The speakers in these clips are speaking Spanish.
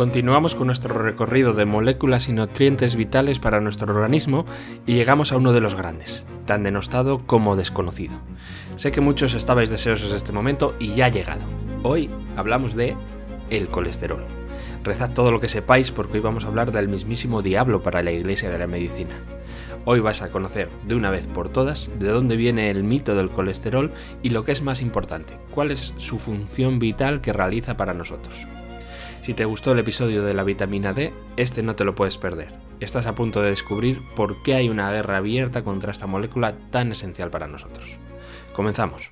Continuamos con nuestro recorrido de moléculas y nutrientes vitales para nuestro organismo y llegamos a uno de los grandes, tan denostado como desconocido. Sé que muchos estabais deseosos de este momento y ya ha llegado. Hoy hablamos de el colesterol. Rezad todo lo que sepáis porque hoy vamos a hablar del mismísimo diablo para la iglesia de la medicina. Hoy vas a conocer de una vez por todas de dónde viene el mito del colesterol y lo que es más importante, cuál es su función vital que realiza para nosotros. Si te gustó el episodio de la vitamina D, este no te lo puedes perder. Estás a punto de descubrir por qué hay una guerra abierta contra esta molécula tan esencial para nosotros. Comenzamos.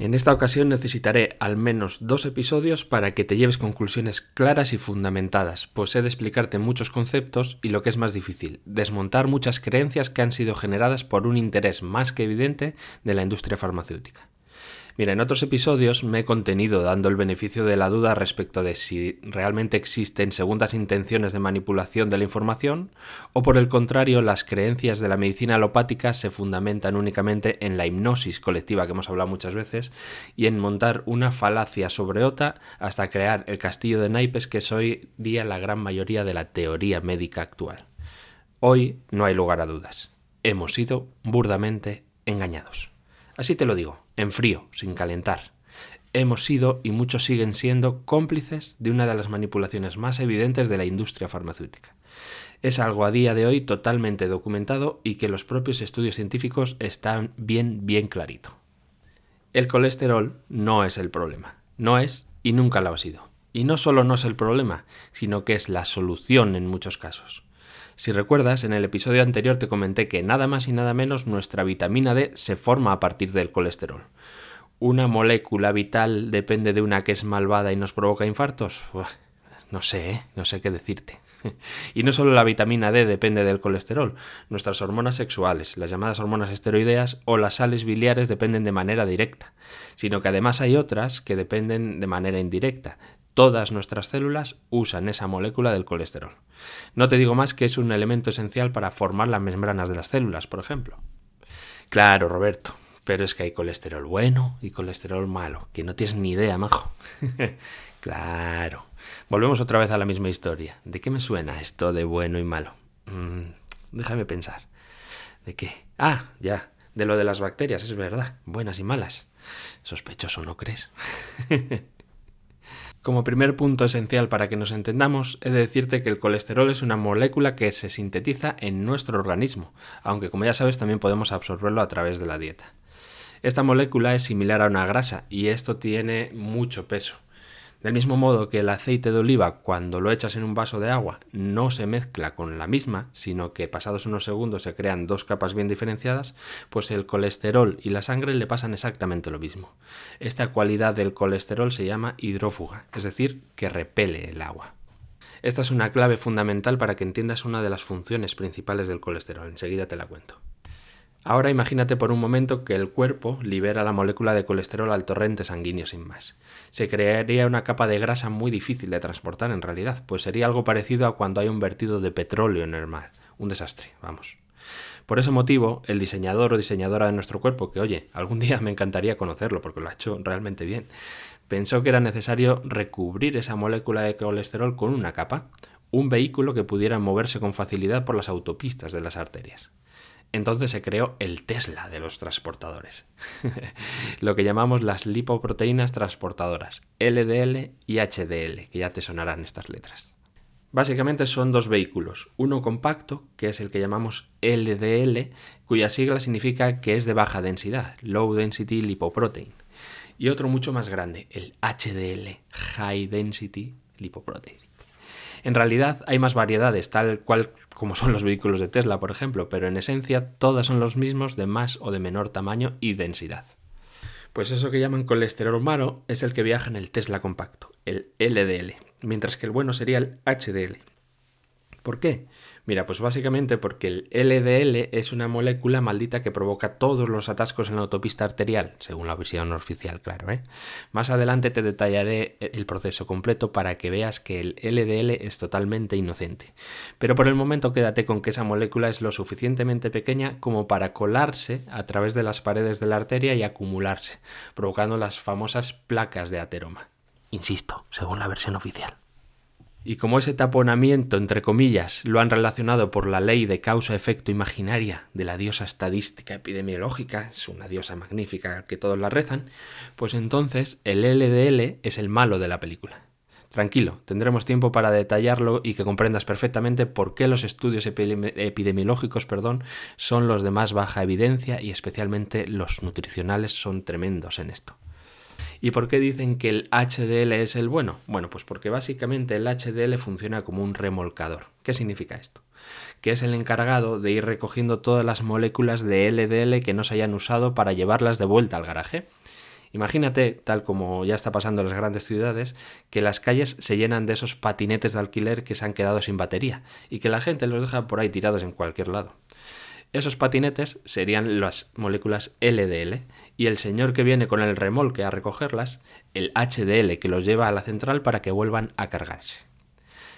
En esta ocasión necesitaré al menos dos episodios para que te lleves conclusiones claras y fundamentadas, pues he de explicarte muchos conceptos y lo que es más difícil, desmontar muchas creencias que han sido generadas por un interés más que evidente de la industria farmacéutica. Mira, en otros episodios me he contenido dando el beneficio de la duda respecto de si realmente existen segundas intenciones de manipulación de la información o por el contrario las creencias de la medicina alopática se fundamentan únicamente en la hipnosis colectiva que hemos hablado muchas veces y en montar una falacia sobre otra hasta crear el castillo de naipes que es hoy día la gran mayoría de la teoría médica actual. Hoy no hay lugar a dudas. Hemos sido burdamente engañados. Así te lo digo, en frío, sin calentar. Hemos sido y muchos siguen siendo cómplices de una de las manipulaciones más evidentes de la industria farmacéutica. Es algo a día de hoy totalmente documentado y que los propios estudios científicos están bien, bien clarito. El colesterol no es el problema, no es y nunca lo ha sido. Y no solo no es el problema, sino que es la solución en muchos casos. Si recuerdas, en el episodio anterior te comenté que nada más y nada menos nuestra vitamina D se forma a partir del colesterol. ¿Una molécula vital depende de una que es malvada y nos provoca infartos? no sé, ¿eh? no sé qué decirte. Y no solo la vitamina D depende del colesterol, nuestras hormonas sexuales, las llamadas hormonas esteroideas o las sales biliares dependen de manera directa, sino que además hay otras que dependen de manera indirecta, Todas nuestras células usan esa molécula del colesterol. No te digo más que es un elemento esencial para formar las membranas de las células, por ejemplo. Claro, Roberto, pero es que hay colesterol bueno y colesterol malo, que no tienes ni idea, majo. claro. Volvemos otra vez a la misma historia. ¿De qué me suena esto de bueno y malo? Mm, déjame pensar. ¿De qué? Ah, ya, de lo de las bacterias, es verdad, buenas y malas. Sospechoso, ¿no crees? Como primer punto esencial para que nos entendamos, he de decirte que el colesterol es una molécula que se sintetiza en nuestro organismo, aunque como ya sabes también podemos absorberlo a través de la dieta. Esta molécula es similar a una grasa y esto tiene mucho peso. Del mismo modo que el aceite de oliva, cuando lo echas en un vaso de agua, no se mezcla con la misma, sino que pasados unos segundos se crean dos capas bien diferenciadas, pues el colesterol y la sangre le pasan exactamente lo mismo. Esta cualidad del colesterol se llama hidrófuga, es decir, que repele el agua. Esta es una clave fundamental para que entiendas una de las funciones principales del colesterol, enseguida te la cuento. Ahora imagínate por un momento que el cuerpo libera la molécula de colesterol al torrente sanguíneo sin más. Se crearía una capa de grasa muy difícil de transportar en realidad, pues sería algo parecido a cuando hay un vertido de petróleo en el mar. Un desastre, vamos. Por ese motivo, el diseñador o diseñadora de nuestro cuerpo, que oye, algún día me encantaría conocerlo porque lo ha hecho realmente bien, pensó que era necesario recubrir esa molécula de colesterol con una capa, un vehículo que pudiera moverse con facilidad por las autopistas de las arterias. Entonces se creó el Tesla de los transportadores, lo que llamamos las lipoproteínas transportadoras, LDL y HDL, que ya te sonarán estas letras. Básicamente son dos vehículos, uno compacto, que es el que llamamos LDL, cuya sigla significa que es de baja densidad, Low Density Lipoprotein, y otro mucho más grande, el HDL, High Density Lipoprotein. En realidad hay más variedades, tal cual como son los vehículos de Tesla, por ejemplo, pero en esencia todas son los mismos de más o de menor tamaño y densidad. Pues eso que llaman colesterol malo es el que viaja en el Tesla compacto, el LDL, mientras que el bueno sería el HDL. ¿Por qué? Mira, pues básicamente porque el LDL es una molécula maldita que provoca todos los atascos en la autopista arterial, según la visión oficial, claro. ¿eh? Más adelante te detallaré el proceso completo para que veas que el LDL es totalmente inocente. Pero por el momento quédate con que esa molécula es lo suficientemente pequeña como para colarse a través de las paredes de la arteria y acumularse, provocando las famosas placas de ateroma. Insisto, según la versión oficial. Y como ese taponamiento, entre comillas, lo han relacionado por la ley de causa-efecto imaginaria de la diosa estadística epidemiológica, es una diosa magnífica que todos la rezan, pues entonces el LDL es el malo de la película. Tranquilo, tendremos tiempo para detallarlo y que comprendas perfectamente por qué los estudios epidemiológicos perdón, son los de más baja evidencia y especialmente los nutricionales son tremendos en esto. ¿Y por qué dicen que el HDL es el bueno? Bueno, pues porque básicamente el HDL funciona como un remolcador. ¿Qué significa esto? Que es el encargado de ir recogiendo todas las moléculas de LDL que no se hayan usado para llevarlas de vuelta al garaje. Imagínate, tal como ya está pasando en las grandes ciudades, que las calles se llenan de esos patinetes de alquiler que se han quedado sin batería y que la gente los deja por ahí tirados en cualquier lado. Esos patinetes serían las moléculas LDL y el señor que viene con el remolque a recogerlas, el HDL que los lleva a la central para que vuelvan a cargarse.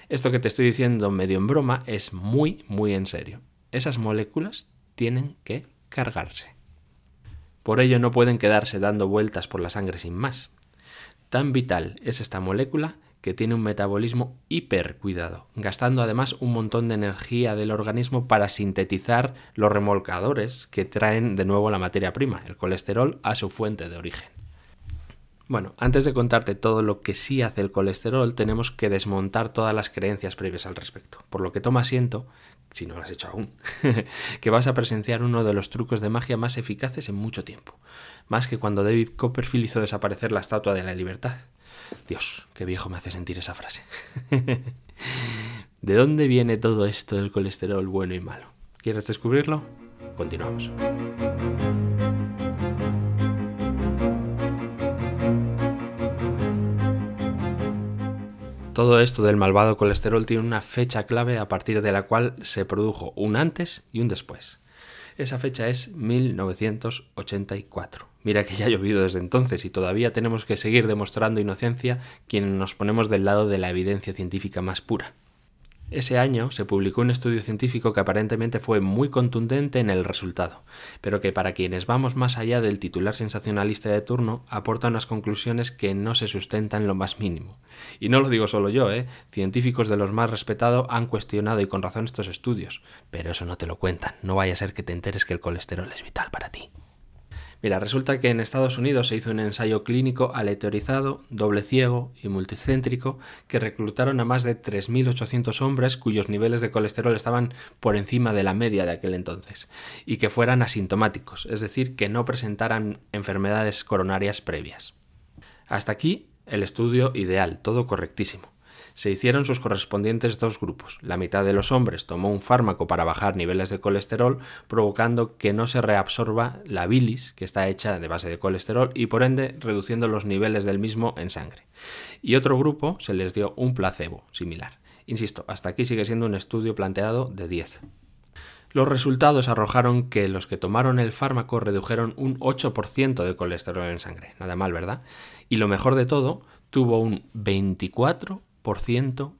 Esto que te estoy diciendo medio en broma es muy, muy en serio. Esas moléculas tienen que cargarse. Por ello no pueden quedarse dando vueltas por la sangre sin más. Tan vital es esta molécula que tiene un metabolismo hipercuidado, gastando además un montón de energía del organismo para sintetizar los remolcadores que traen de nuevo la materia prima, el colesterol, a su fuente de origen. Bueno, antes de contarte todo lo que sí hace el colesterol, tenemos que desmontar todas las creencias previas al respecto. Por lo que toma asiento, si no lo has hecho aún, que vas a presenciar uno de los trucos de magia más eficaces en mucho tiempo. Más que cuando David Copperfield hizo desaparecer la estatua de la libertad. Dios, qué viejo me hace sentir esa frase. ¿De dónde viene todo esto del colesterol bueno y malo? ¿Quieres descubrirlo? Continuamos. Todo esto del malvado colesterol tiene una fecha clave a partir de la cual se produjo un antes y un después. Esa fecha es 1984. Mira que ya ha llovido desde entonces y todavía tenemos que seguir demostrando inocencia quienes nos ponemos del lado de la evidencia científica más pura. Ese año se publicó un estudio científico que aparentemente fue muy contundente en el resultado, pero que para quienes vamos más allá del titular sensacionalista de turno aporta unas conclusiones que no se sustentan en lo más mínimo. Y no lo digo solo yo, ¿eh? científicos de los más respetados han cuestionado y con razón estos estudios, pero eso no te lo cuentan, no vaya a ser que te enteres que el colesterol es vital para ti. Mira, resulta que en Estados Unidos se hizo un ensayo clínico aleatorizado, doble ciego y multicéntrico que reclutaron a más de 3.800 hombres cuyos niveles de colesterol estaban por encima de la media de aquel entonces y que fueran asintomáticos, es decir, que no presentaran enfermedades coronarias previas. Hasta aquí el estudio ideal, todo correctísimo se hicieron sus correspondientes dos grupos. La mitad de los hombres tomó un fármaco para bajar niveles de colesterol, provocando que no se reabsorba la bilis, que está hecha de base de colesterol, y por ende reduciendo los niveles del mismo en sangre. Y otro grupo se les dio un placebo similar. Insisto, hasta aquí sigue siendo un estudio planteado de 10. Los resultados arrojaron que los que tomaron el fármaco redujeron un 8% de colesterol en sangre. Nada mal, ¿verdad? Y lo mejor de todo, tuvo un 24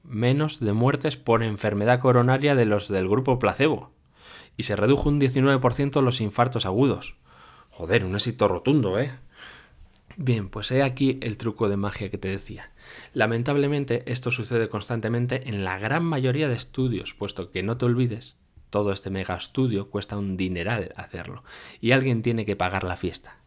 menos de muertes por enfermedad coronaria de los del grupo placebo. Y se redujo un 19% los infartos agudos. Joder, un éxito rotundo, ¿eh? Bien, pues he aquí el truco de magia que te decía. Lamentablemente esto sucede constantemente en la gran mayoría de estudios, puesto que no te olvides, todo este mega estudio cuesta un dineral hacerlo, y alguien tiene que pagar la fiesta.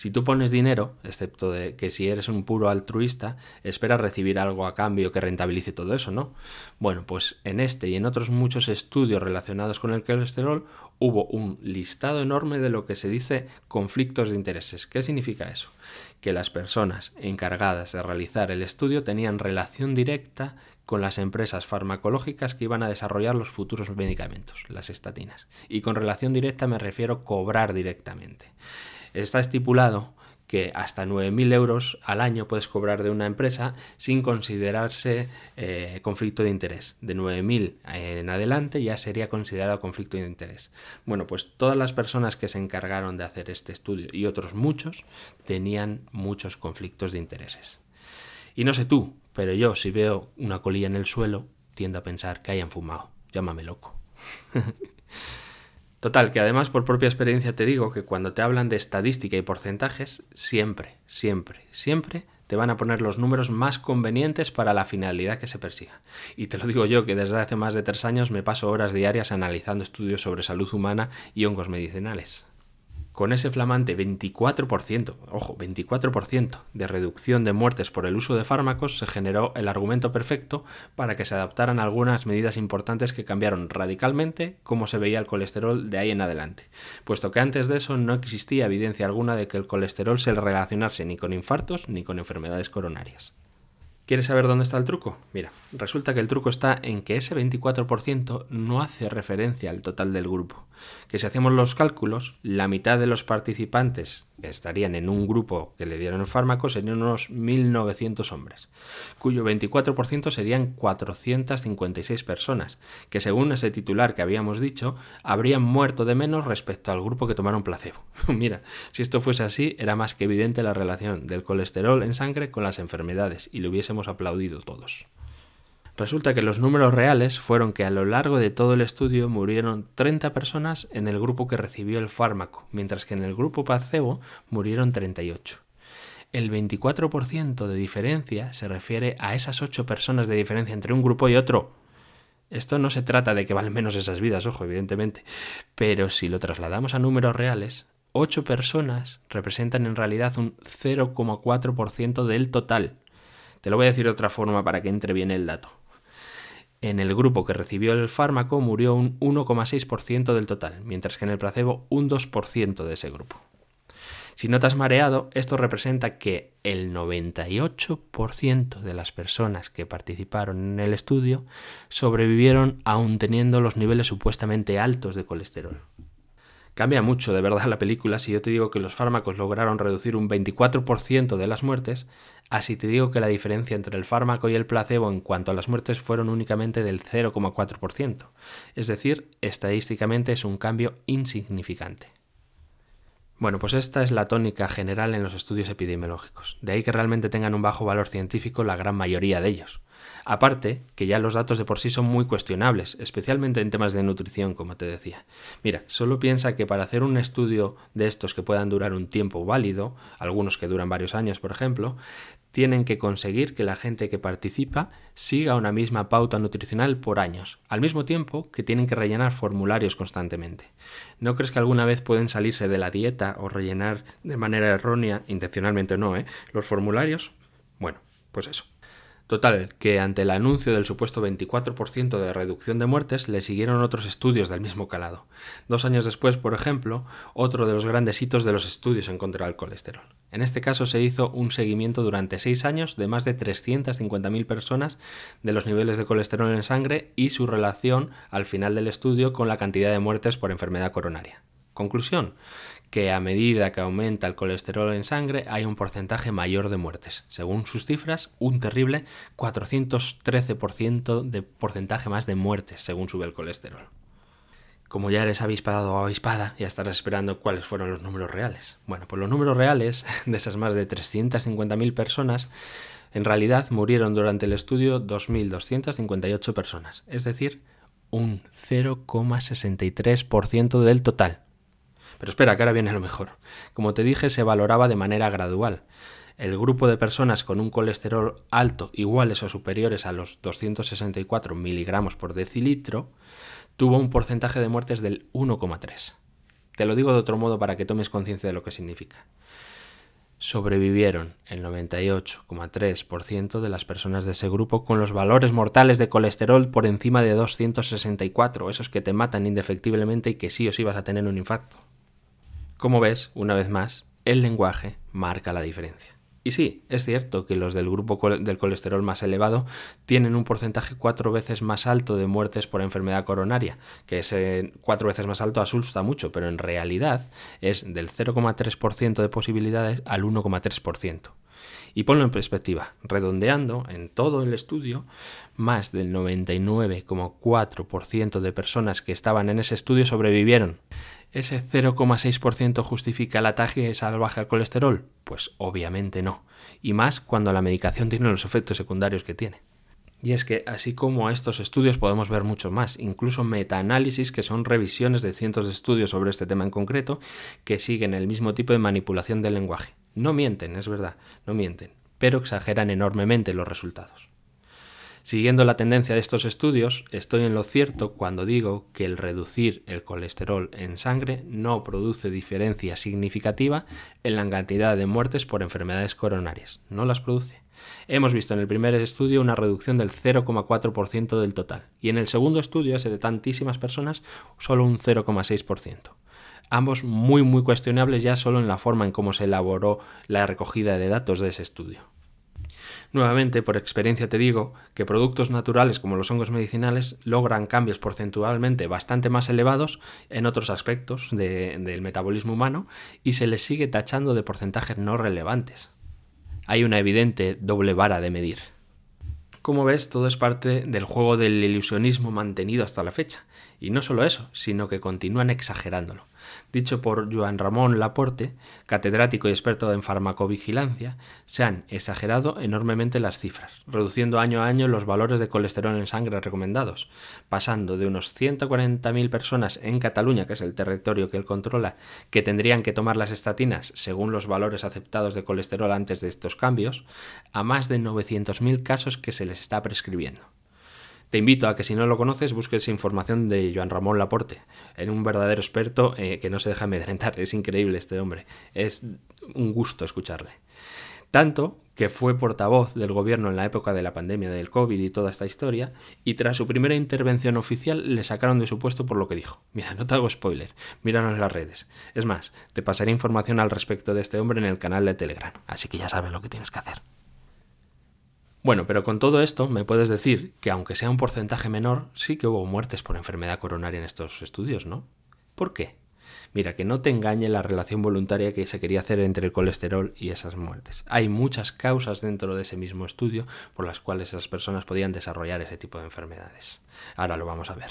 Si tú pones dinero, excepto de que si eres un puro altruista, esperas recibir algo a cambio que rentabilice todo eso, ¿no? Bueno, pues en este y en otros muchos estudios relacionados con el colesterol hubo un listado enorme de lo que se dice conflictos de intereses. ¿Qué significa eso? Que las personas encargadas de realizar el estudio tenían relación directa con las empresas farmacológicas que iban a desarrollar los futuros medicamentos, las estatinas. Y con relación directa me refiero a cobrar directamente está estipulado que hasta 9.000 euros al año puedes cobrar de una empresa sin considerarse eh, conflicto de interés. De 9.000 en adelante ya sería considerado conflicto de interés. Bueno, pues todas las personas que se encargaron de hacer este estudio y otros muchos tenían muchos conflictos de intereses. Y no sé tú, pero yo si veo una colilla en el suelo, tiendo a pensar que hayan fumado. Llámame loco. Total, que además por propia experiencia te digo que cuando te hablan de estadística y porcentajes, siempre, siempre, siempre te van a poner los números más convenientes para la finalidad que se persiga. Y te lo digo yo, que desde hace más de tres años me paso horas diarias analizando estudios sobre salud humana y hongos medicinales con ese flamante 24%, ojo, 24% de reducción de muertes por el uso de fármacos, se generó el argumento perfecto para que se adaptaran algunas medidas importantes que cambiaron radicalmente cómo se veía el colesterol de ahí en adelante, puesto que antes de eso no existía evidencia alguna de que el colesterol se relacionase ni con infartos ni con enfermedades coronarias. ¿Quieres saber dónde está el truco? Mira, resulta que el truco está en que ese 24% no hace referencia al total del grupo. Que si hacemos los cálculos, la mitad de los participantes que estarían en un grupo que le dieron el fármaco serían unos 1.900 hombres, cuyo 24% serían 456 personas, que según ese titular que habíamos dicho, habrían muerto de menos respecto al grupo que tomaron placebo. Mira, si esto fuese así, era más que evidente la relación del colesterol en sangre con las enfermedades y lo hubiésemos aplaudido todos. Resulta que los números reales fueron que a lo largo de todo el estudio murieron 30 personas en el grupo que recibió el fármaco, mientras que en el grupo placebo murieron 38. El 24% de diferencia se refiere a esas 8 personas de diferencia entre un grupo y otro. Esto no se trata de que valen menos esas vidas, ojo, evidentemente, pero si lo trasladamos a números reales, 8 personas representan en realidad un 0,4% del total. Te lo voy a decir de otra forma para que entre bien el dato. En el grupo que recibió el fármaco murió un 1,6% del total, mientras que en el placebo un 2% de ese grupo. Si notas mareado, esto representa que el 98% de las personas que participaron en el estudio sobrevivieron aún teniendo los niveles supuestamente altos de colesterol. Cambia mucho de verdad la película si yo te digo que los fármacos lograron reducir un 24% de las muertes, así te digo que la diferencia entre el fármaco y el placebo en cuanto a las muertes fueron únicamente del 0,4%. Es decir, estadísticamente es un cambio insignificante. Bueno, pues esta es la tónica general en los estudios epidemiológicos. De ahí que realmente tengan un bajo valor científico la gran mayoría de ellos. Aparte, que ya los datos de por sí son muy cuestionables, especialmente en temas de nutrición, como te decía. Mira, solo piensa que para hacer un estudio de estos que puedan durar un tiempo válido, algunos que duran varios años, por ejemplo, tienen que conseguir que la gente que participa siga una misma pauta nutricional por años, al mismo tiempo que tienen que rellenar formularios constantemente. ¿No crees que alguna vez pueden salirse de la dieta o rellenar de manera errónea, intencionalmente no, ¿eh? los formularios? Bueno, pues eso. Total, que ante el anuncio del supuesto 24% de reducción de muertes le siguieron otros estudios del mismo calado. Dos años después, por ejemplo, otro de los grandes hitos de los estudios en contra del colesterol. En este caso se hizo un seguimiento durante seis años de más de 350.000 personas de los niveles de colesterol en sangre y su relación al final del estudio con la cantidad de muertes por enfermedad coronaria. Conclusión, que a medida que aumenta el colesterol en sangre hay un porcentaje mayor de muertes. Según sus cifras, un terrible 413% de porcentaje más de muertes según sube el colesterol. Como ya eres avispado o avispada, ya estarás esperando cuáles fueron los números reales. Bueno, pues los números reales de esas más de 350.000 personas, en realidad murieron durante el estudio 2.258 personas, es decir, un 0,63% del total, pero espera, que ahora viene lo mejor. Como te dije, se valoraba de manera gradual. El grupo de personas con un colesterol alto iguales o superiores a los 264 miligramos por decilitro tuvo un porcentaje de muertes del 1,3. Te lo digo de otro modo para que tomes conciencia de lo que significa. Sobrevivieron el 98,3% de las personas de ese grupo con los valores mortales de colesterol por encima de 264, esos que te matan indefectiblemente y que sí o sí vas a tener un infarto. Como ves, una vez más, el lenguaje marca la diferencia. Y sí, es cierto que los del grupo del colesterol más elevado tienen un porcentaje cuatro veces más alto de muertes por enfermedad coronaria, que ese cuatro veces más alto asusta mucho, pero en realidad es del 0,3% de posibilidades al 1,3%. Y ponlo en perspectiva, redondeando, en todo el estudio, más del 99,4% de personas que estaban en ese estudio sobrevivieron. ¿Ese 0,6% justifica el ataque salvaje al colesterol? Pues obviamente no. Y más cuando la medicación tiene los efectos secundarios que tiene. Y es que, así como estos estudios, podemos ver mucho más, incluso metaanálisis, que son revisiones de cientos de estudios sobre este tema en concreto, que siguen el mismo tipo de manipulación del lenguaje. No mienten, es verdad, no mienten, pero exageran enormemente los resultados. Siguiendo la tendencia de estos estudios, estoy en lo cierto cuando digo que el reducir el colesterol en sangre no produce diferencia significativa en la cantidad de muertes por enfermedades coronarias. No las produce. Hemos visto en el primer estudio una reducción del 0,4% del total y en el segundo estudio, ese de tantísimas personas, solo un 0,6%. Ambos muy muy cuestionables ya solo en la forma en cómo se elaboró la recogida de datos de ese estudio. Nuevamente, por experiencia te digo que productos naturales como los hongos medicinales logran cambios porcentualmente bastante más elevados en otros aspectos del metabolismo humano y se les sigue tachando de porcentajes no relevantes. Hay una evidente doble vara de medir. Como ves, todo es parte del juego del ilusionismo mantenido hasta la fecha. Y no solo eso, sino que continúan exagerándolo dicho por Joan Ramón Laporte, catedrático y experto en farmacovigilancia, se han exagerado enormemente las cifras, reduciendo año a año los valores de colesterol en sangre recomendados, pasando de unos 140.000 personas en Cataluña, que es el territorio que él controla, que tendrían que tomar las estatinas según los valores aceptados de colesterol antes de estos cambios, a más de 900.000 casos que se les está prescribiendo. Te invito a que si no lo conoces busques información de Joan Ramón Laporte, en un verdadero experto eh, que no se deja amedrentar. Es increíble este hombre, es un gusto escucharle. Tanto que fue portavoz del gobierno en la época de la pandemia del COVID y toda esta historia, y tras su primera intervención oficial le sacaron de su puesto por lo que dijo. Mira, no te hago spoiler, míranos en las redes. Es más, te pasaré información al respecto de este hombre en el canal de Telegram, así que ya sabes lo que tienes que hacer. Bueno, pero con todo esto me puedes decir que aunque sea un porcentaje menor, sí que hubo muertes por enfermedad coronaria en estos estudios, ¿no? ¿Por qué? Mira, que no te engañe la relación voluntaria que se quería hacer entre el colesterol y esas muertes. Hay muchas causas dentro de ese mismo estudio por las cuales esas personas podían desarrollar ese tipo de enfermedades. Ahora lo vamos a ver.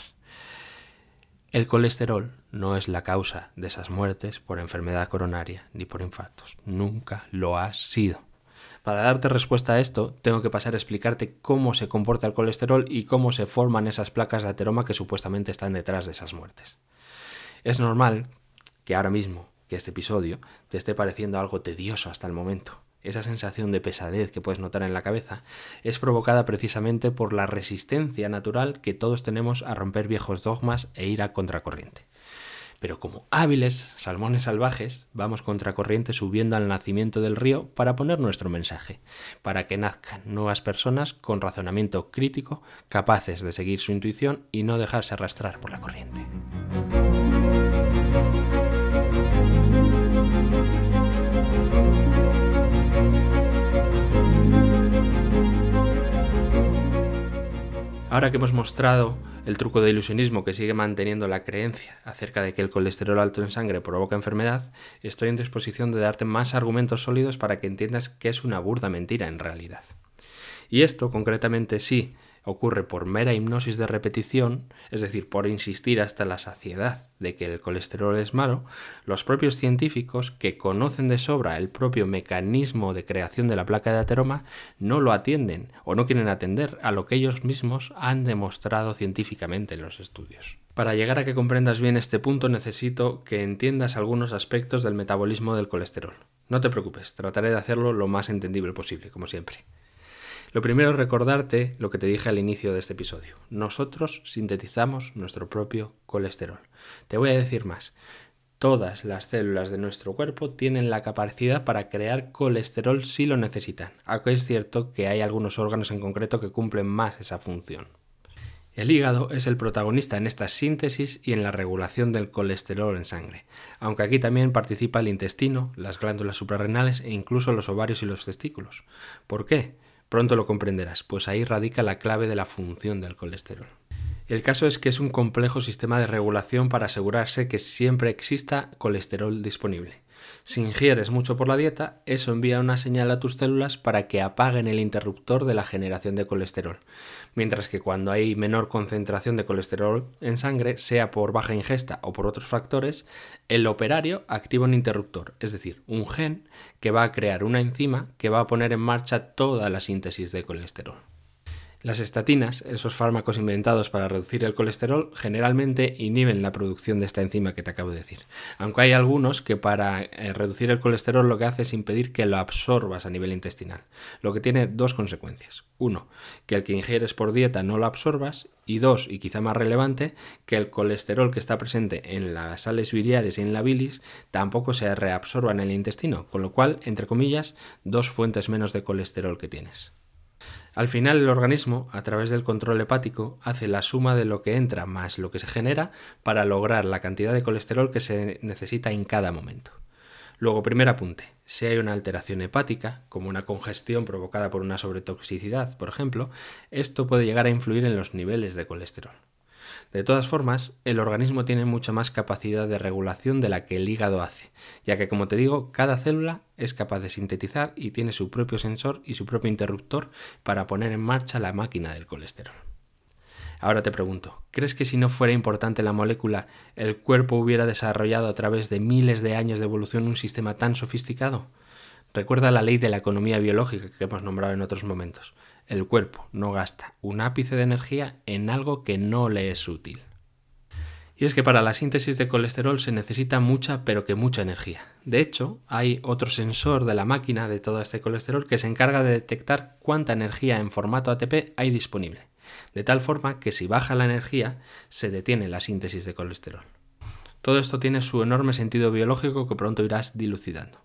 El colesterol no es la causa de esas muertes por enfermedad coronaria ni por infartos. Nunca lo ha sido. Para darte respuesta a esto, tengo que pasar a explicarte cómo se comporta el colesterol y cómo se forman esas placas de ateroma que supuestamente están detrás de esas muertes. Es normal que ahora mismo, que este episodio, te esté pareciendo algo tedioso hasta el momento. Esa sensación de pesadez que puedes notar en la cabeza es provocada precisamente por la resistencia natural que todos tenemos a romper viejos dogmas e ir a contracorriente. Pero como hábiles salmones salvajes, vamos contracorriente subiendo al nacimiento del río para poner nuestro mensaje, para que nazcan nuevas personas con razonamiento crítico, capaces de seguir su intuición y no dejarse arrastrar por la corriente. Ahora que hemos mostrado el truco de ilusionismo que sigue manteniendo la creencia acerca de que el colesterol alto en sangre provoca enfermedad, estoy en disposición de darte más argumentos sólidos para que entiendas que es una burda mentira en realidad. Y esto concretamente sí ocurre por mera hipnosis de repetición, es decir, por insistir hasta la saciedad de que el colesterol es malo, los propios científicos que conocen de sobra el propio mecanismo de creación de la placa de ateroma no lo atienden o no quieren atender a lo que ellos mismos han demostrado científicamente en los estudios. Para llegar a que comprendas bien este punto necesito que entiendas algunos aspectos del metabolismo del colesterol. No te preocupes, trataré de hacerlo lo más entendible posible, como siempre. Lo primero es recordarte lo que te dije al inicio de este episodio. Nosotros sintetizamos nuestro propio colesterol. Te voy a decir más. Todas las células de nuestro cuerpo tienen la capacidad para crear colesterol si lo necesitan, aunque es cierto que hay algunos órganos en concreto que cumplen más esa función. El hígado es el protagonista en esta síntesis y en la regulación del colesterol en sangre, aunque aquí también participa el intestino, las glándulas suprarrenales e incluso los ovarios y los testículos. ¿Por qué? Pronto lo comprenderás, pues ahí radica la clave de la función del colesterol. El caso es que es un complejo sistema de regulación para asegurarse que siempre exista colesterol disponible. Si ingieres mucho por la dieta, eso envía una señal a tus células para que apaguen el interruptor de la generación de colesterol, mientras que cuando hay menor concentración de colesterol en sangre, sea por baja ingesta o por otros factores, el operario activa un interruptor, es decir, un gen que va a crear una enzima que va a poner en marcha toda la síntesis de colesterol. Las estatinas, esos fármacos inventados para reducir el colesterol, generalmente inhiben la producción de esta enzima que te acabo de decir. Aunque hay algunos que para eh, reducir el colesterol lo que hace es impedir que lo absorbas a nivel intestinal, lo que tiene dos consecuencias. Uno, que el que ingieres por dieta no lo absorbas y dos, y quizá más relevante, que el colesterol que está presente en las sales biliares y en la bilis tampoco se reabsorba en el intestino, con lo cual, entre comillas, dos fuentes menos de colesterol que tienes. Al final el organismo, a través del control hepático, hace la suma de lo que entra más lo que se genera para lograr la cantidad de colesterol que se necesita en cada momento. Luego, primer apunte, si hay una alteración hepática, como una congestión provocada por una sobretoxicidad, por ejemplo, esto puede llegar a influir en los niveles de colesterol. De todas formas, el organismo tiene mucha más capacidad de regulación de la que el hígado hace, ya que como te digo, cada célula es capaz de sintetizar y tiene su propio sensor y su propio interruptor para poner en marcha la máquina del colesterol. Ahora te pregunto, ¿crees que si no fuera importante la molécula, el cuerpo hubiera desarrollado a través de miles de años de evolución un sistema tan sofisticado? Recuerda la ley de la economía biológica que hemos nombrado en otros momentos. El cuerpo no gasta un ápice de energía en algo que no le es útil. Y es que para la síntesis de colesterol se necesita mucha, pero que mucha energía. De hecho, hay otro sensor de la máquina de todo este colesterol que se encarga de detectar cuánta energía en formato ATP hay disponible. De tal forma que si baja la energía, se detiene la síntesis de colesterol. Todo esto tiene su enorme sentido biológico que pronto irás dilucidando.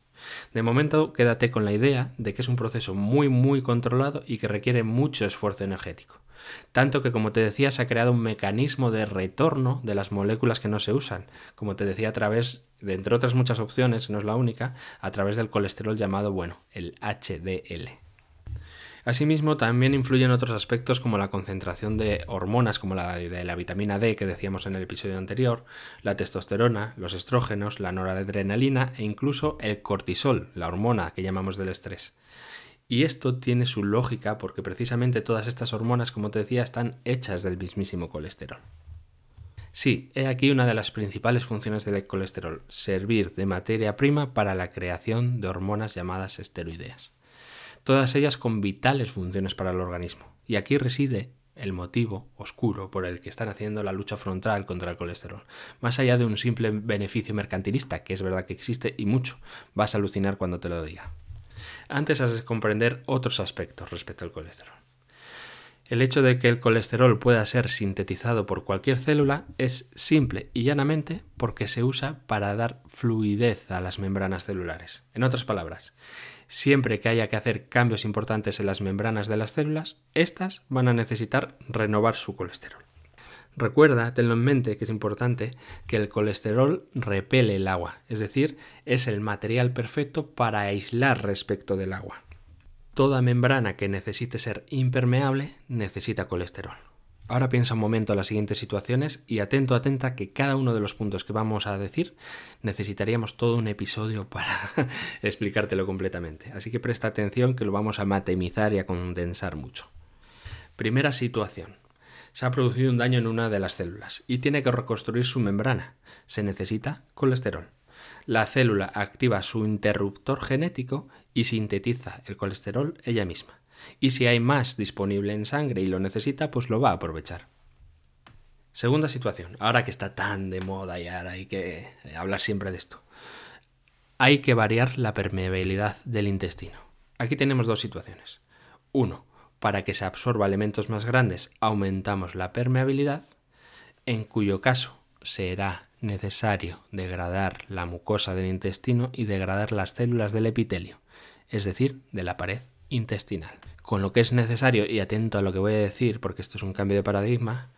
De momento, quédate con la idea de que es un proceso muy muy controlado y que requiere mucho esfuerzo energético. Tanto que, como te decía, se ha creado un mecanismo de retorno de las moléculas que no se usan, como te decía, a través, de entre otras muchas opciones, no es la única, a través del colesterol llamado, bueno, el HDL. Asimismo, también influyen otros aspectos como la concentración de hormonas como la de la vitamina D que decíamos en el episodio anterior, la testosterona, los estrógenos, la noradrenalina e incluso el cortisol, la hormona que llamamos del estrés. Y esto tiene su lógica porque precisamente todas estas hormonas, como te decía, están hechas del mismísimo colesterol. Sí, he aquí una de las principales funciones del colesterol, servir de materia prima para la creación de hormonas llamadas esteroideas todas ellas con vitales funciones para el organismo. Y aquí reside el motivo oscuro por el que están haciendo la lucha frontal contra el colesterol. Más allá de un simple beneficio mercantilista, que es verdad que existe y mucho, vas a alucinar cuando te lo diga. Antes has de comprender otros aspectos respecto al colesterol. El hecho de que el colesterol pueda ser sintetizado por cualquier célula es simple y llanamente porque se usa para dar fluidez a las membranas celulares. En otras palabras, siempre que haya que hacer cambios importantes en las membranas de las células, éstas van a necesitar renovar su colesterol. Recuerda, tenlo en mente, que es importante, que el colesterol repele el agua, es decir, es el material perfecto para aislar respecto del agua. Toda membrana que necesite ser impermeable necesita colesterol. Ahora piensa un momento en las siguientes situaciones y atento, atenta que cada uno de los puntos que vamos a decir necesitaríamos todo un episodio para explicártelo completamente. Así que presta atención que lo vamos a matemizar y a condensar mucho. Primera situación. Se ha producido un daño en una de las células y tiene que reconstruir su membrana. Se necesita colesterol. La célula activa su interruptor genético y sintetiza el colesterol ella misma y si hay más disponible en sangre y lo necesita, pues lo va a aprovechar. Segunda situación, ahora que está tan de moda y ahora hay que hablar siempre de esto. Hay que variar la permeabilidad del intestino. Aquí tenemos dos situaciones. Uno, para que se absorba elementos más grandes aumentamos la permeabilidad, en cuyo caso será necesario degradar la mucosa del intestino y degradar las células del epitelio, es decir, de la pared intestinal. Con lo que es necesario, y atento a lo que voy a decir, porque esto es un cambio de paradigma,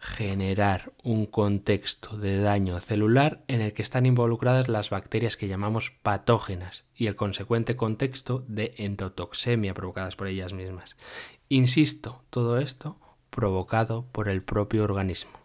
generar un contexto de daño celular en el que están involucradas las bacterias que llamamos patógenas y el consecuente contexto de endotoxemia provocadas por ellas mismas. Insisto, todo esto provocado por el propio organismo.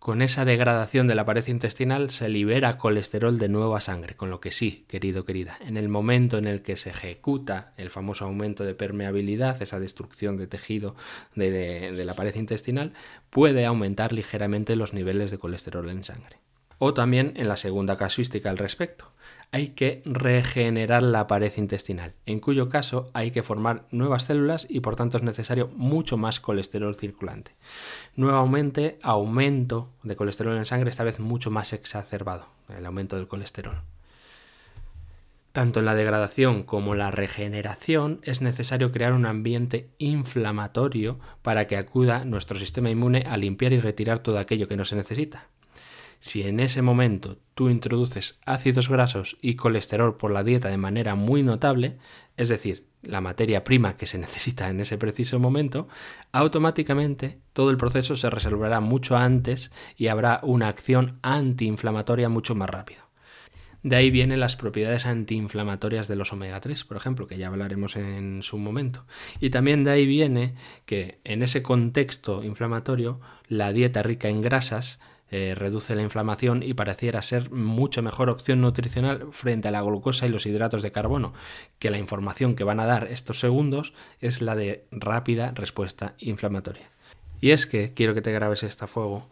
Con esa degradación de la pared intestinal se libera colesterol de nueva sangre, con lo que sí, querido, querida, en el momento en el que se ejecuta el famoso aumento de permeabilidad, esa destrucción de tejido de, de la pared intestinal, puede aumentar ligeramente los niveles de colesterol en sangre. O también en la segunda casuística al respecto, hay que regenerar la pared intestinal, en cuyo caso hay que formar nuevas células y por tanto es necesario mucho más colesterol circulante. Nuevamente, aumento de colesterol en sangre, esta vez mucho más exacerbado, el aumento del colesterol. Tanto en la degradación como la regeneración es necesario crear un ambiente inflamatorio para que acuda nuestro sistema inmune a limpiar y retirar todo aquello que no se necesita. Si en ese momento tú introduces ácidos grasos y colesterol por la dieta de manera muy notable, es decir, la materia prima que se necesita en ese preciso momento, automáticamente todo el proceso se resolverá mucho antes y habrá una acción antiinflamatoria mucho más rápido. De ahí vienen las propiedades antiinflamatorias de los omega 3, por ejemplo, que ya hablaremos en su momento. Y también de ahí viene que en ese contexto inflamatorio la dieta rica en grasas eh, reduce la inflamación y pareciera ser mucho mejor opción nutricional frente a la glucosa y los hidratos de carbono, que la información que van a dar estos segundos es la de rápida respuesta inflamatoria. Y es que, quiero que te grabes este fuego,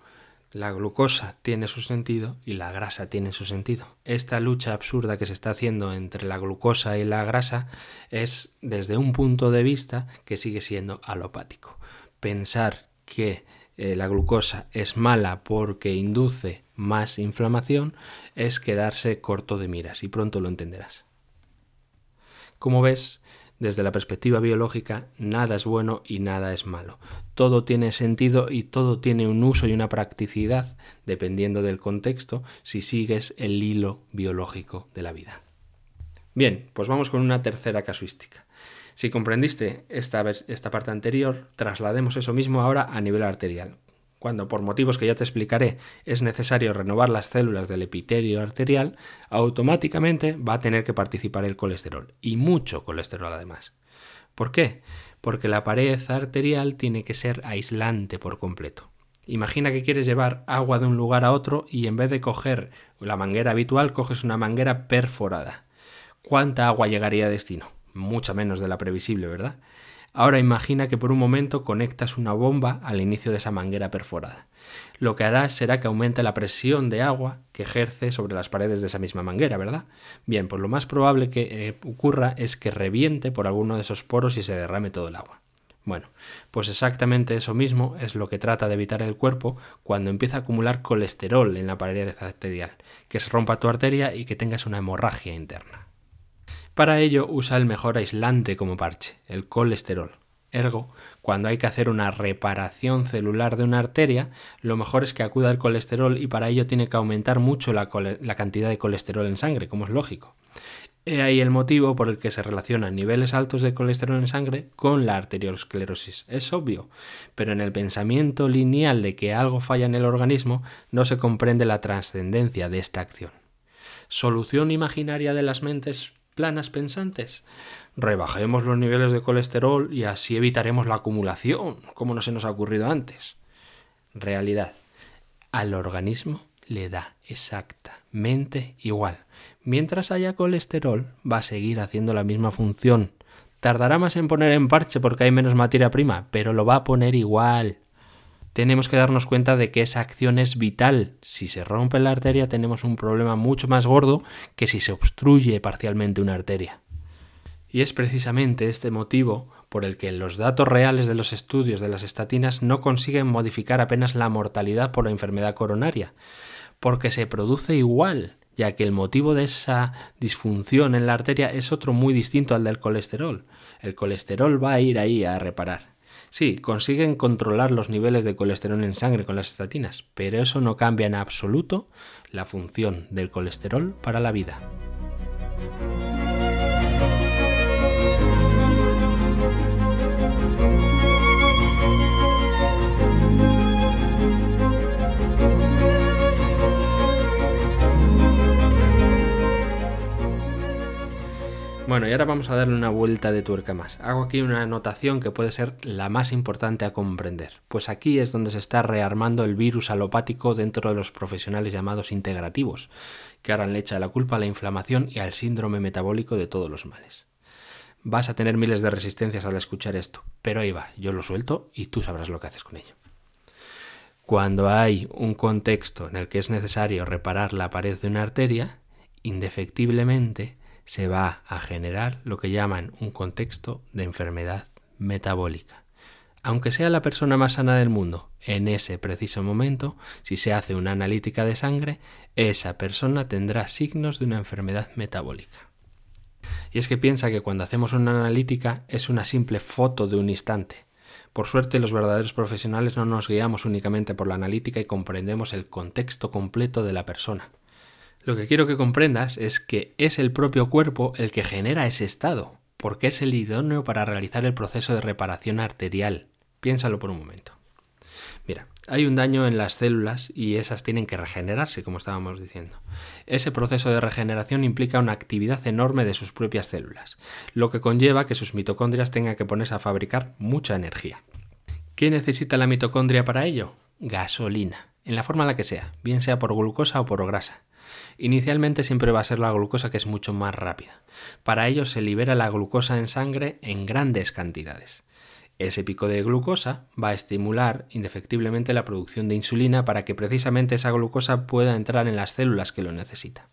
la glucosa tiene su sentido y la grasa tiene su sentido. Esta lucha absurda que se está haciendo entre la glucosa y la grasa es desde un punto de vista que sigue siendo alopático. Pensar que eh, la glucosa es mala porque induce más inflamación, es quedarse corto de miras y pronto lo entenderás. Como ves, desde la perspectiva biológica, nada es bueno y nada es malo. Todo tiene sentido y todo tiene un uso y una practicidad, dependiendo del contexto, si sigues el hilo biológico de la vida. Bien, pues vamos con una tercera casuística. Si comprendiste esta, esta parte anterior, traslademos eso mismo ahora a nivel arterial. Cuando por motivos que ya te explicaré es necesario renovar las células del epitelio arterial, automáticamente va a tener que participar el colesterol, y mucho colesterol además. ¿Por qué? Porque la pared arterial tiene que ser aislante por completo. Imagina que quieres llevar agua de un lugar a otro y en vez de coger la manguera habitual, coges una manguera perforada. ¿Cuánta agua llegaría a destino? Mucha menos de la previsible, ¿verdad? Ahora imagina que por un momento conectas una bomba al inicio de esa manguera perforada. Lo que hará será que aumente la presión de agua que ejerce sobre las paredes de esa misma manguera, ¿verdad? Bien, pues lo más probable que eh, ocurra es que reviente por alguno de esos poros y se derrame todo el agua. Bueno, pues exactamente eso mismo es lo que trata de evitar el cuerpo cuando empieza a acumular colesterol en la pared arterial, que se rompa tu arteria y que tengas una hemorragia interna. Para ello usa el mejor aislante como parche, el colesterol. Ergo, cuando hay que hacer una reparación celular de una arteria, lo mejor es que acuda el colesterol y para ello tiene que aumentar mucho la, cantidad de colesterol en sangre, como es lógico. He ahí el motivo por el que se relacionan niveles altos de colesterol en sangre con la arteriosclerosis. Es obvio, pero en el pensamiento lineal de que algo falla en el organismo no se comprende la trascendencia de esta acción. Solución imaginaria de las mentes planas pensantes. Rebajemos los niveles de colesterol y así evitaremos la acumulación, como no se nos ha ocurrido antes. Realidad. Al organismo le da exactamente igual. Mientras haya colesterol, va a seguir haciendo la misma función. Tardará más en poner en parche porque hay menos materia prima, pero lo va a poner igual tenemos que darnos cuenta de que esa acción es vital. Si se rompe la arteria tenemos un problema mucho más gordo que si se obstruye parcialmente una arteria. Y es precisamente este motivo por el que los datos reales de los estudios de las estatinas no consiguen modificar apenas la mortalidad por la enfermedad coronaria, porque se produce igual, ya que el motivo de esa disfunción en la arteria es otro muy distinto al del colesterol. El colesterol va a ir ahí a reparar. Sí, consiguen controlar los niveles de colesterol en sangre con las estatinas, pero eso no cambia en absoluto la función del colesterol para la vida. Bueno, y ahora vamos a darle una vuelta de tuerca más. Hago aquí una anotación que puede ser la más importante a comprender, pues aquí es donde se está rearmando el virus alopático dentro de los profesionales llamados integrativos, que ahora le echa la culpa a la inflamación y al síndrome metabólico de todos los males. Vas a tener miles de resistencias al escuchar esto, pero ahí va, yo lo suelto y tú sabrás lo que haces con ello. Cuando hay un contexto en el que es necesario reparar la pared de una arteria, indefectiblemente se va a generar lo que llaman un contexto de enfermedad metabólica. Aunque sea la persona más sana del mundo, en ese preciso momento, si se hace una analítica de sangre, esa persona tendrá signos de una enfermedad metabólica. Y es que piensa que cuando hacemos una analítica es una simple foto de un instante. Por suerte los verdaderos profesionales no nos guiamos únicamente por la analítica y comprendemos el contexto completo de la persona. Lo que quiero que comprendas es que es el propio cuerpo el que genera ese estado, porque es el idóneo para realizar el proceso de reparación arterial. Piénsalo por un momento. Mira, hay un daño en las células y esas tienen que regenerarse, como estábamos diciendo. Ese proceso de regeneración implica una actividad enorme de sus propias células, lo que conlleva que sus mitocondrias tengan que ponerse a fabricar mucha energía. ¿Qué necesita la mitocondria para ello? Gasolina, en la forma en la que sea, bien sea por glucosa o por grasa. Inicialmente siempre va a ser la glucosa que es mucho más rápida. Para ello se libera la glucosa en sangre en grandes cantidades. Ese pico de glucosa va a estimular indefectiblemente la producción de insulina para que precisamente esa glucosa pueda entrar en las células que lo necesitan.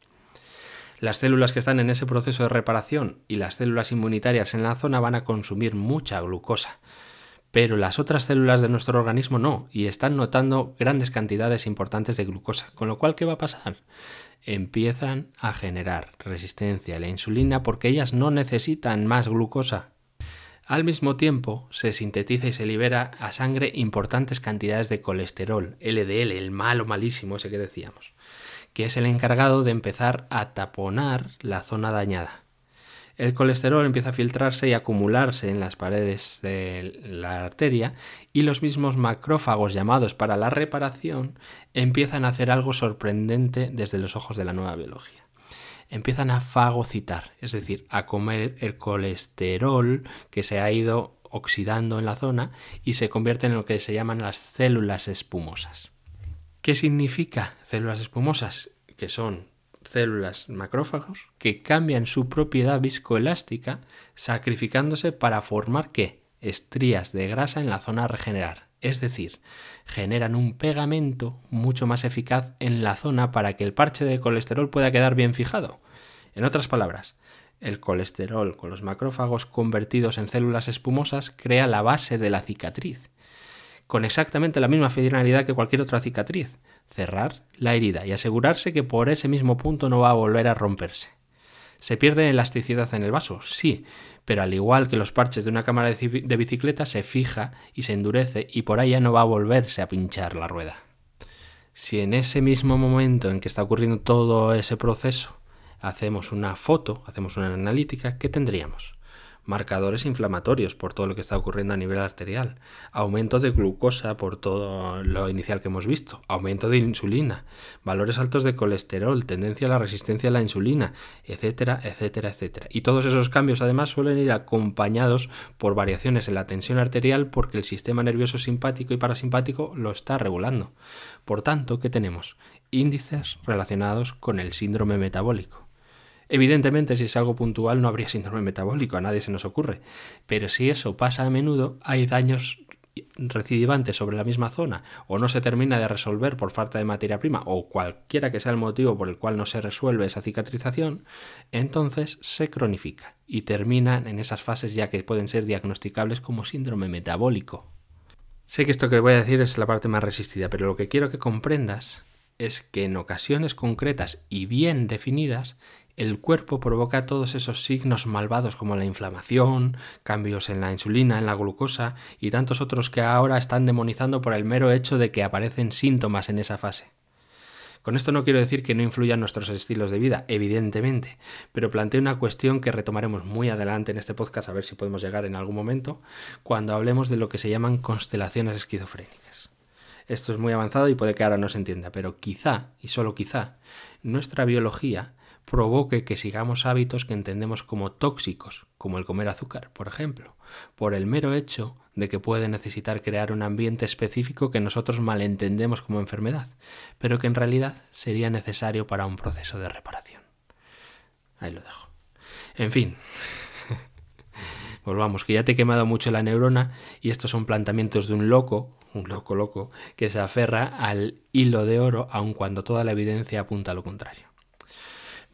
Las células que están en ese proceso de reparación y las células inmunitarias en la zona van a consumir mucha glucosa, pero las otras células de nuestro organismo no, y están notando grandes cantidades importantes de glucosa. Con lo cual, ¿qué va a pasar? Empiezan a generar resistencia a la insulina porque ellas no necesitan más glucosa. Al mismo tiempo, se sintetiza y se libera a sangre importantes cantidades de colesterol, LDL, el malo malísimo ese que decíamos, que es el encargado de empezar a taponar la zona dañada el colesterol empieza a filtrarse y acumularse en las paredes de la arteria y los mismos macrófagos llamados para la reparación empiezan a hacer algo sorprendente desde los ojos de la nueva biología. Empiezan a fagocitar, es decir, a comer el colesterol que se ha ido oxidando en la zona y se convierten en lo que se llaman las células espumosas. ¿Qué significa células espumosas? Que son células macrófagos que cambian su propiedad viscoelástica sacrificándose para formar qué? Estrías de grasa en la zona a regenerar. Es decir, generan un pegamento mucho más eficaz en la zona para que el parche de colesterol pueda quedar bien fijado. En otras palabras, el colesterol con los macrófagos convertidos en células espumosas crea la base de la cicatriz, con exactamente la misma finalidad que cualquier otra cicatriz, cerrar la herida y asegurarse que por ese mismo punto no va a volver a romperse. ¿Se pierde elasticidad en el vaso? Sí, pero al igual que los parches de una cámara de bicicleta se fija y se endurece y por ahí ya no va a volverse a pinchar la rueda. Si en ese mismo momento en que está ocurriendo todo ese proceso hacemos una foto, hacemos una analítica, ¿qué tendríamos? Marcadores inflamatorios por todo lo que está ocurriendo a nivel arterial, aumento de glucosa por todo lo inicial que hemos visto, aumento de insulina, valores altos de colesterol, tendencia a la resistencia a la insulina, etcétera, etcétera, etcétera. Y todos esos cambios además suelen ir acompañados por variaciones en la tensión arterial porque el sistema nervioso simpático y parasimpático lo está regulando. Por tanto, ¿qué tenemos? Índices relacionados con el síndrome metabólico. Evidentemente, si es algo puntual no habría síndrome metabólico, a nadie se nos ocurre. Pero si eso pasa a menudo, hay daños recidivantes sobre la misma zona o no se termina de resolver por falta de materia prima o cualquiera que sea el motivo por el cual no se resuelve esa cicatrización, entonces se cronifica y terminan en esas fases ya que pueden ser diagnosticables como síndrome metabólico. Sé que esto que voy a decir es la parte más resistida, pero lo que quiero que comprendas es que en ocasiones concretas y bien definidas el cuerpo provoca todos esos signos malvados como la inflamación, cambios en la insulina, en la glucosa y tantos otros que ahora están demonizando por el mero hecho de que aparecen síntomas en esa fase. Con esto no quiero decir que no influyan nuestros estilos de vida, evidentemente, pero planteo una cuestión que retomaremos muy adelante en este podcast, a ver si podemos llegar en algún momento, cuando hablemos de lo que se llaman constelaciones esquizofrénicas. Esto es muy avanzado y puede que ahora no se entienda, pero quizá, y solo quizá, nuestra biología provoque que sigamos hábitos que entendemos como tóxicos, como el comer azúcar, por ejemplo, por el mero hecho de que puede necesitar crear un ambiente específico que nosotros malentendemos como enfermedad, pero que en realidad sería necesario para un proceso de reparación. Ahí lo dejo. En fin, Volvamos, que ya te he quemado mucho la neurona y estos son planteamientos de un loco, un loco loco, que se aferra al hilo de oro aun cuando toda la evidencia apunta a lo contrario.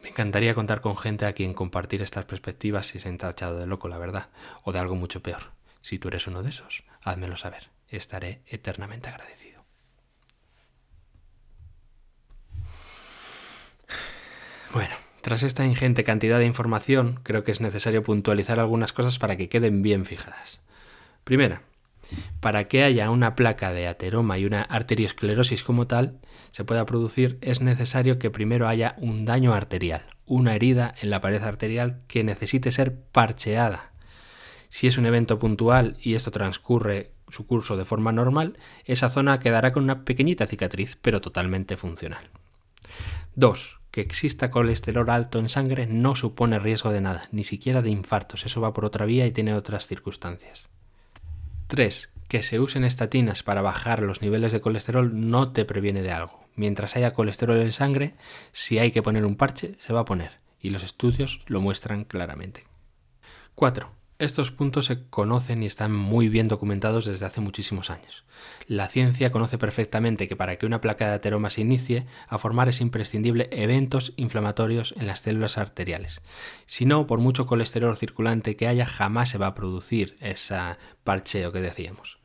Me encantaría contar con gente a quien compartir estas perspectivas si se han tachado de loco, la verdad, o de algo mucho peor. Si tú eres uno de esos, házmelo saber. Estaré eternamente agradecido. Bueno, tras esta ingente cantidad de información, creo que es necesario puntualizar algunas cosas para que queden bien fijadas. Primera, para que haya una placa de ateroma y una arteriosclerosis como tal se pueda producir, es necesario que primero haya un daño arterial, una herida en la pared arterial que necesite ser parcheada. Si es un evento puntual y esto transcurre su curso de forma normal, esa zona quedará con una pequeñita cicatriz, pero totalmente funcional. 2 que exista colesterol alto en sangre no supone riesgo de nada, ni siquiera de infartos, eso va por otra vía y tiene otras circunstancias. 3. Que se usen estatinas para bajar los niveles de colesterol no te previene de algo. Mientras haya colesterol en sangre, si hay que poner un parche, se va a poner, y los estudios lo muestran claramente. 4. Estos puntos se conocen y están muy bien documentados desde hace muchísimos años. La ciencia conoce perfectamente que para que una placa de ateroma se inicie, a formar es imprescindible eventos inflamatorios en las células arteriales. Si no, por mucho colesterol circulante que haya, jamás se va a producir ese parcheo que decíamos.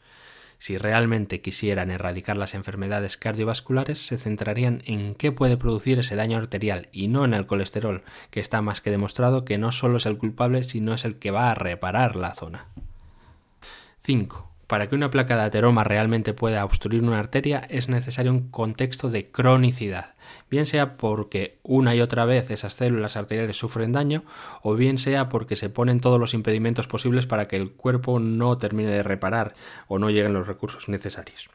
Si realmente quisieran erradicar las enfermedades cardiovasculares, se centrarían en qué puede producir ese daño arterial y no en el colesterol, que está más que demostrado que no solo es el culpable, sino es el que va a reparar la zona. 5. Para que una placa de ateroma realmente pueda obstruir una arteria es necesario un contexto de cronicidad, bien sea porque una y otra vez esas células arteriales sufren daño o bien sea porque se ponen todos los impedimentos posibles para que el cuerpo no termine de reparar o no lleguen los recursos necesarios.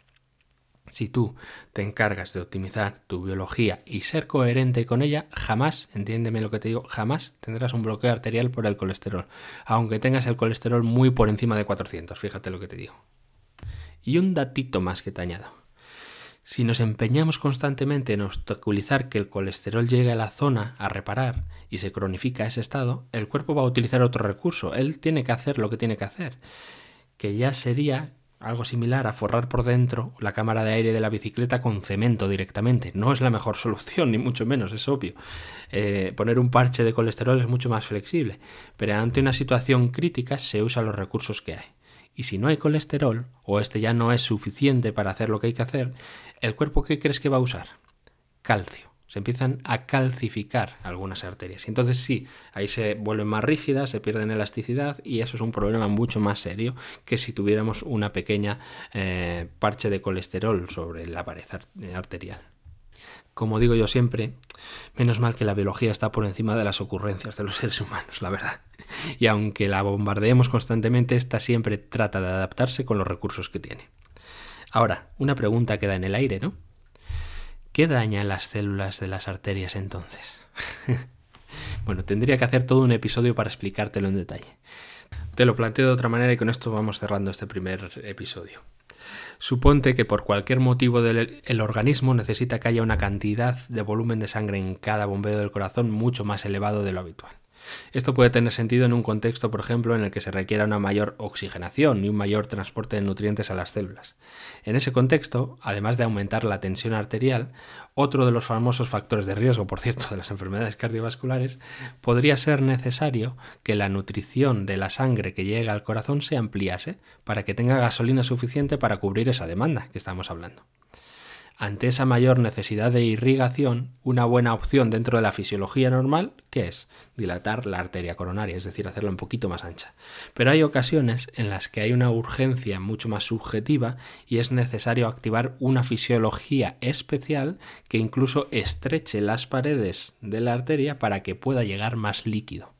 Si tú te encargas de optimizar tu biología y ser coherente con ella, jamás, entiéndeme lo que te digo, jamás tendrás un bloqueo arterial por el colesterol, aunque tengas el colesterol muy por encima de 400, fíjate lo que te digo. Y un datito más que te añado. Si nos empeñamos constantemente en obstaculizar que el colesterol llegue a la zona a reparar y se cronifica ese estado, el cuerpo va a utilizar otro recurso. Él tiene que hacer lo que tiene que hacer, que ya sería algo similar a forrar por dentro la cámara de aire de la bicicleta con cemento directamente. No es la mejor solución, ni mucho menos, es obvio. Eh, poner un parche de colesterol es mucho más flexible, pero ante una situación crítica se usan los recursos que hay. Y si no hay colesterol, o este ya no es suficiente para hacer lo que hay que hacer, ¿el cuerpo qué crees que va a usar? Calcio se empiezan a calcificar algunas arterias. Y entonces sí, ahí se vuelven más rígidas, se pierden elasticidad y eso es un problema mucho más serio que si tuviéramos una pequeña eh, parche de colesterol sobre la pared arterial. Como digo yo siempre, menos mal que la biología está por encima de las ocurrencias de los seres humanos, la verdad. Y aunque la bombardeemos constantemente, esta siempre trata de adaptarse con los recursos que tiene. Ahora, una pregunta queda en el aire, ¿no? ¿Qué daña las células de las arterias entonces? bueno, tendría que hacer todo un episodio para explicártelo en detalle. Te lo planteo de otra manera y con esto vamos cerrando este primer episodio. Suponte que por cualquier motivo el organismo necesita que haya una cantidad de volumen de sangre en cada bombeo del corazón mucho más elevado de lo habitual. Esto puede tener sentido en un contexto, por ejemplo, en el que se requiera una mayor oxigenación y un mayor transporte de nutrientes a las células. En ese contexto, además de aumentar la tensión arterial, otro de los famosos factores de riesgo, por cierto, de las enfermedades cardiovasculares, podría ser necesario que la nutrición de la sangre que llega al corazón se ampliase para que tenga gasolina suficiente para cubrir esa demanda que estamos hablando. Ante esa mayor necesidad de irrigación, una buena opción dentro de la fisiología normal, ¿qué es? Dilatar la arteria coronaria, es decir, hacerla un poquito más ancha. Pero hay ocasiones en las que hay una urgencia mucho más subjetiva y es necesario activar una fisiología especial que incluso estreche las paredes de la arteria para que pueda llegar más líquido.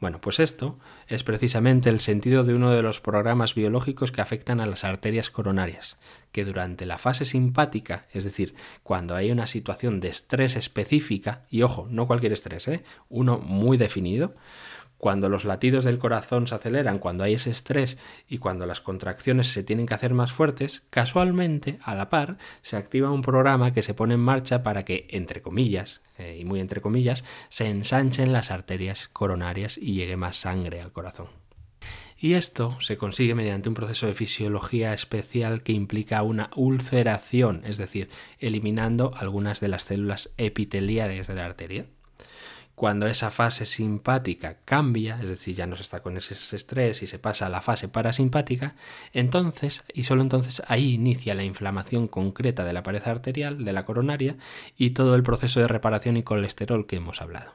Bueno, pues esto es precisamente el sentido de uno de los programas biológicos que afectan a las arterias coronarias, que durante la fase simpática, es decir, cuando hay una situación de estrés específica, y ojo, no cualquier estrés, ¿eh? uno muy definido, cuando los latidos del corazón se aceleran, cuando hay ese estrés y cuando las contracciones se tienen que hacer más fuertes, casualmente, a la par, se activa un programa que se pone en marcha para que, entre comillas, eh, y muy entre comillas, se ensanchen las arterias coronarias y llegue más sangre al corazón. Y esto se consigue mediante un proceso de fisiología especial que implica una ulceración, es decir, eliminando algunas de las células epiteliales de la arteria. Cuando esa fase simpática cambia, es decir, ya no se está con ese estrés y se pasa a la fase parasimpática, entonces, y solo entonces, ahí inicia la inflamación concreta de la pared arterial, de la coronaria, y todo el proceso de reparación y colesterol que hemos hablado.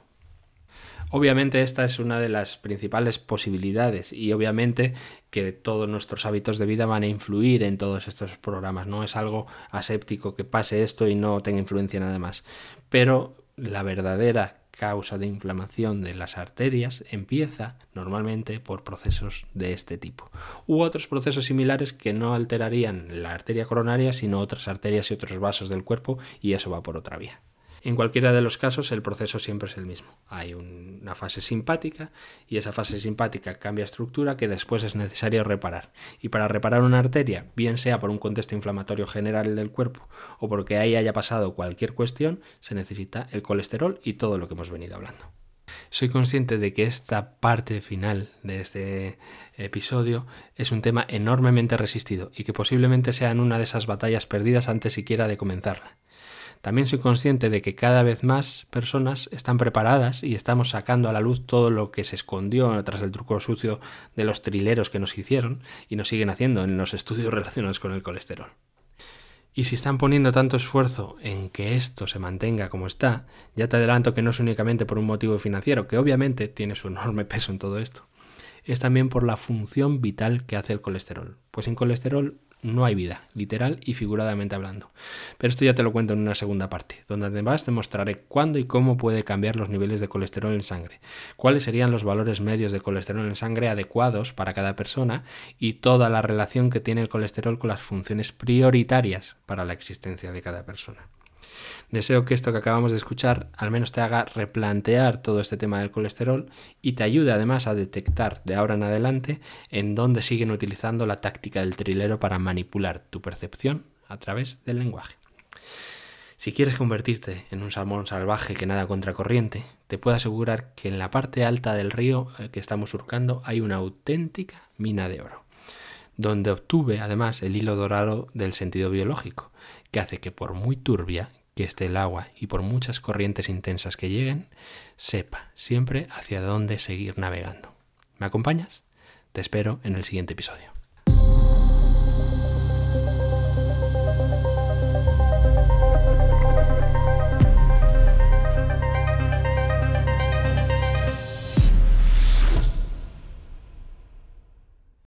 Obviamente esta es una de las principales posibilidades y obviamente que todos nuestros hábitos de vida van a influir en todos estos programas. No es algo aséptico que pase esto y no tenga influencia nada más. Pero la verdadera causa de inflamación de las arterias empieza normalmente por procesos de este tipo u otros procesos similares que no alterarían la arteria coronaria sino otras arterias y otros vasos del cuerpo y eso va por otra vía. En cualquiera de los casos el proceso siempre es el mismo. Hay una fase simpática y esa fase simpática cambia estructura que después es necesario reparar. Y para reparar una arteria, bien sea por un contexto inflamatorio general del cuerpo o porque ahí haya pasado cualquier cuestión, se necesita el colesterol y todo lo que hemos venido hablando. Soy consciente de que esta parte final de este episodio es un tema enormemente resistido y que posiblemente sea una de esas batallas perdidas antes siquiera de comenzarla. También soy consciente de que cada vez más personas están preparadas y estamos sacando a la luz todo lo que se escondió tras el truco sucio de los trileros que nos hicieron y nos siguen haciendo en los estudios relacionados con el colesterol. Y si están poniendo tanto esfuerzo en que esto se mantenga como está, ya te adelanto que no es únicamente por un motivo financiero, que obviamente tiene su enorme peso en todo esto, es también por la función vital que hace el colesterol. Pues sin colesterol no hay vida, literal y figuradamente hablando. Pero esto ya te lo cuento en una segunda parte, donde además te mostraré cuándo y cómo puede cambiar los niveles de colesterol en sangre, cuáles serían los valores medios de colesterol en sangre adecuados para cada persona y toda la relación que tiene el colesterol con las funciones prioritarias para la existencia de cada persona. Deseo que esto que acabamos de escuchar al menos te haga replantear todo este tema del colesterol y te ayude además a detectar de ahora en adelante en dónde siguen utilizando la táctica del trilero para manipular tu percepción a través del lenguaje. Si quieres convertirte en un salmón salvaje que nada contracorriente, te puedo asegurar que en la parte alta del río eh, que estamos surcando hay una auténtica mina de oro, donde obtuve además el hilo dorado del sentido biológico, que hace que por muy turbia que esté el agua y por muchas corrientes intensas que lleguen, sepa siempre hacia dónde seguir navegando. ¿Me acompañas? Te espero en el siguiente episodio.